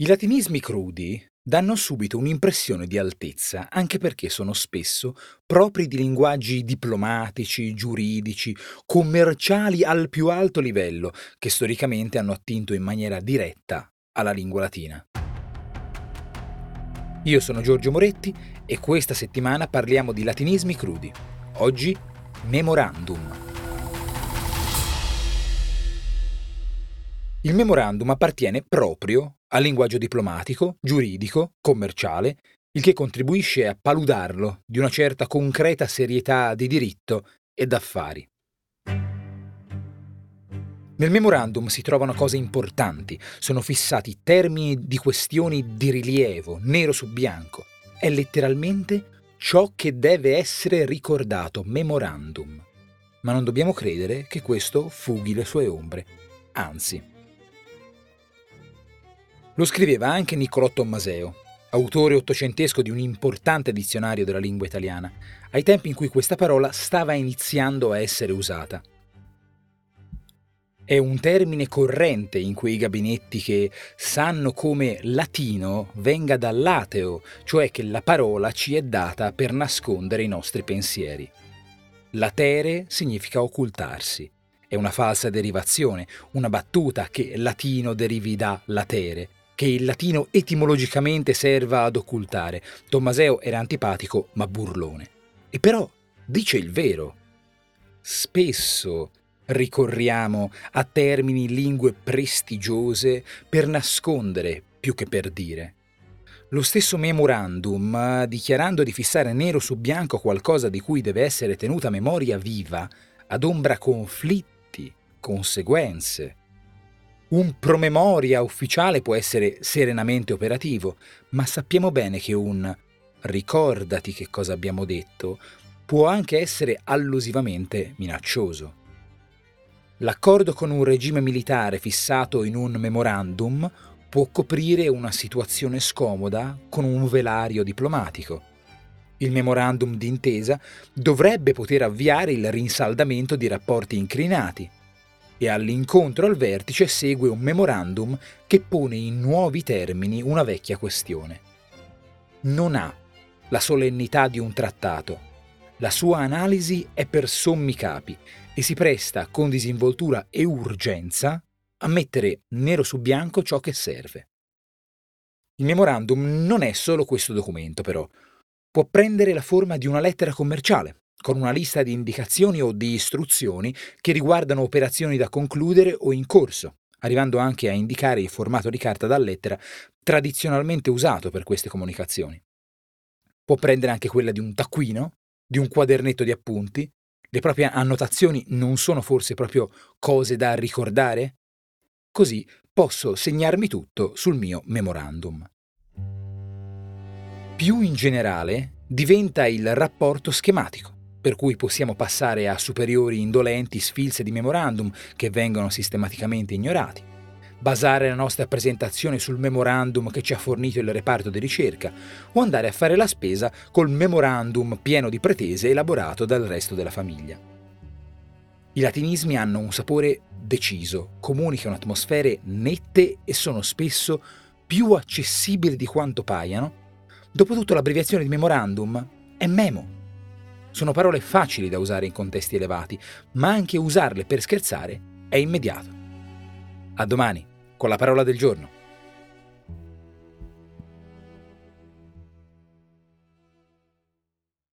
I latinismi crudi danno subito un'impressione di altezza, anche perché sono spesso propri di linguaggi diplomatici, giuridici, commerciali al più alto livello, che storicamente hanno attinto in maniera diretta alla lingua latina. Io sono Giorgio Moretti e questa settimana parliamo di latinismi crudi. Oggi Memorandum. Il memorandum appartiene proprio al linguaggio diplomatico, giuridico, commerciale, il che contribuisce a paludarlo di una certa concreta serietà di diritto e d'affari. Nel memorandum si trovano cose importanti, sono fissati termini di questioni di rilievo, nero su bianco. È letteralmente ciò che deve essere ricordato, memorandum. Ma non dobbiamo credere che questo fughi le sue ombre, anzi. Lo scriveva anche Niccolò Tommaseo, autore ottocentesco di un importante dizionario della lingua italiana, ai tempi in cui questa parola stava iniziando a essere usata. È un termine corrente in quei gabinetti che sanno come latino venga dall'ateo, cioè che la parola ci è data per nascondere i nostri pensieri. Latere significa occultarsi. È una falsa derivazione, una battuta che latino derivi da latere, che il latino etimologicamente serva ad occultare. Tommaseo era antipatico ma burlone. E però dice il vero. Spesso ricorriamo a termini in lingue prestigiose per nascondere più che per dire. Lo stesso memorandum, dichiarando di fissare nero su bianco qualcosa di cui deve essere tenuta memoria viva, adombra conflitti, conseguenze, un promemoria ufficiale può essere serenamente operativo, ma sappiamo bene che un ricordati che cosa abbiamo detto può anche essere allusivamente minaccioso. L'accordo con un regime militare fissato in un memorandum può coprire una situazione scomoda con un velario diplomatico. Il memorandum d'intesa dovrebbe poter avviare il rinsaldamento di rapporti incrinati, e all'incontro al vertice segue un memorandum che pone in nuovi termini una vecchia questione. Non ha la solennità di un trattato. La sua analisi è per sommi capi e si presta con disinvoltura e urgenza a mettere nero su bianco ciò che serve. Il memorandum non è solo questo documento, però. Può prendere la forma di una lettera commerciale, con una lista di indicazioni o di istruzioni che riguardano operazioni da concludere o in corso, arrivando anche a indicare il formato di carta da lettera tradizionalmente usato per queste comunicazioni. Può prendere anche quella di un taccuino, di un quadernetto di appunti. Le proprie annotazioni non sono forse proprio cose da ricordare? Così posso segnarmi tutto sul mio memorandum. Più in generale diventa il rapporto schematico per cui possiamo passare a superiori indolenti sfilze di memorandum che vengono sistematicamente ignorati, basare la nostra presentazione sul memorandum che ci ha fornito il reparto di ricerca o andare a fare la spesa col memorandum pieno di pretese elaborato dal resto della famiglia. I latinismi hanno un sapore deciso, comunicano atmosfere nette e sono spesso più accessibili di quanto paiano. Dopotutto l'abbreviazione di memorandum è memo sono parole facili da usare in contesti elevati, ma anche usarle per scherzare è immediato. A domani, con la parola del giorno.